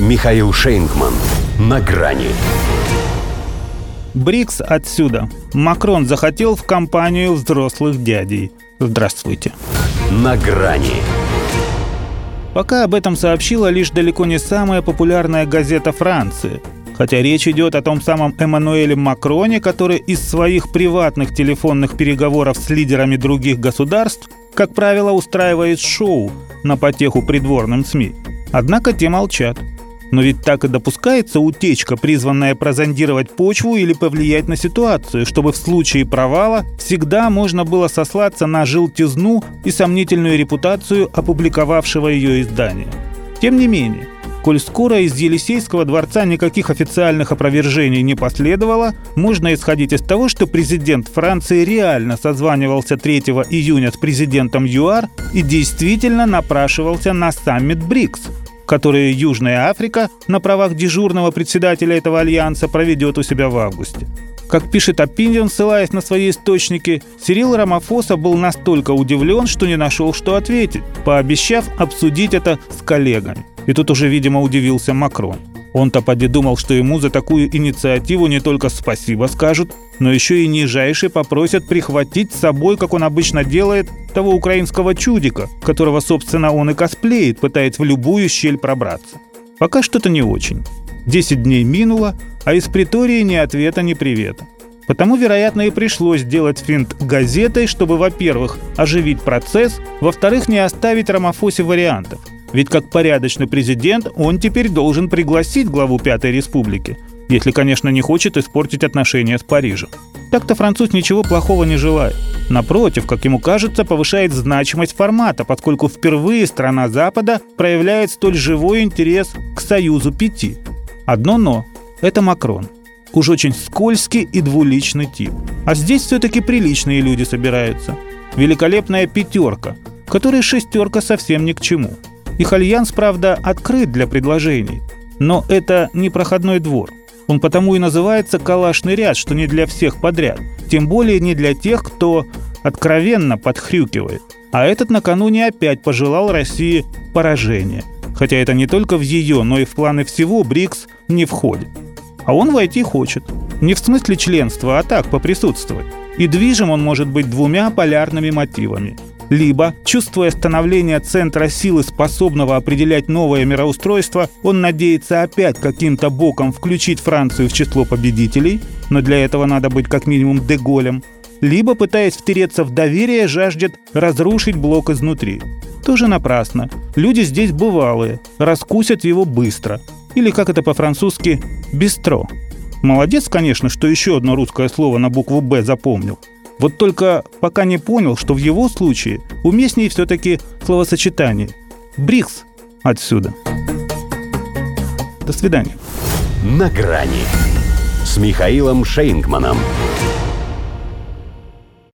Михаил Шейнгман. На грани. БРИКС отсюда. Макрон захотел в компанию взрослых дядей. Здравствуйте. На грани. Пока об этом сообщила лишь далеко не самая популярная газета Франции. Хотя речь идет о том самом Эммануэле Макроне, который из своих приватных телефонных переговоров с лидерами других государств, как правило, устраивает шоу на потеху придворным СМИ. Однако те молчат. Но ведь так и допускается утечка, призванная прозондировать почву или повлиять на ситуацию, чтобы в случае провала всегда можно было сослаться на желтизну и сомнительную репутацию опубликовавшего ее издания. Тем не менее, Коль скоро из Елисейского дворца никаких официальных опровержений не последовало, можно исходить из того, что президент Франции реально созванивался 3 июня с президентом ЮАР и действительно напрашивался на саммит БРИКС, который Южная Африка на правах дежурного председателя этого альянса проведет у себя в августе. Как пишет Opinion, ссылаясь на свои источники, Сирил Рамафоса был настолько удивлен, что не нашел, что ответить, пообещав обсудить это с коллегами. И тут уже, видимо, удивился Макрон. Он-то поди думал, что ему за такую инициативу не только спасибо скажут, но еще и нижайше попросят прихватить с собой, как он обычно делает, того украинского чудика, которого, собственно, он и косплеит, пытаясь в любую щель пробраться. Пока что-то не очень. Десять дней минуло, а из притории ни ответа, ни привета. Потому, вероятно, и пришлось сделать финт газетой, чтобы, во-первых, оживить процесс, во-вторых, не оставить Рамафосе вариантов – ведь как порядочный президент он теперь должен пригласить главу Пятой Республики, если, конечно, не хочет испортить отношения с Парижем. Так-то француз ничего плохого не желает. Напротив, как ему кажется, повышает значимость формата, поскольку впервые страна Запада проявляет столь живой интерес к Союзу Пяти. Одно «но» – это Макрон. Уж очень скользкий и двуличный тип. А здесь все-таки приличные люди собираются. Великолепная пятерка, которой шестерка совсем ни к чему – их альянс, правда, открыт для предложений, но это не проходной двор. Он потому и называется «калашный ряд», что не для всех подряд, тем более не для тех, кто откровенно подхрюкивает. А этот накануне опять пожелал России поражения. Хотя это не только в ее, но и в планы всего БРИКС не входит. А он войти хочет. Не в смысле членства, а так, поприсутствовать. И движим он может быть двумя полярными мотивами – либо, чувствуя становление центра силы, способного определять новое мироустройство, он надеется опять каким-то боком включить Францию в число победителей, но для этого надо быть как минимум Деголем, либо, пытаясь втереться в доверие, жаждет разрушить блок изнутри. Тоже напрасно. Люди здесь бывалые, раскусят его быстро. Или, как это по-французски, «бистро». Молодец, конечно, что еще одно русское слово на букву «Б» запомнил. Вот только пока не понял, что в его случае уместнее все-таки словосочетание «БРИКС» отсюда. До свидания. На грани с Михаилом Шейнгманом.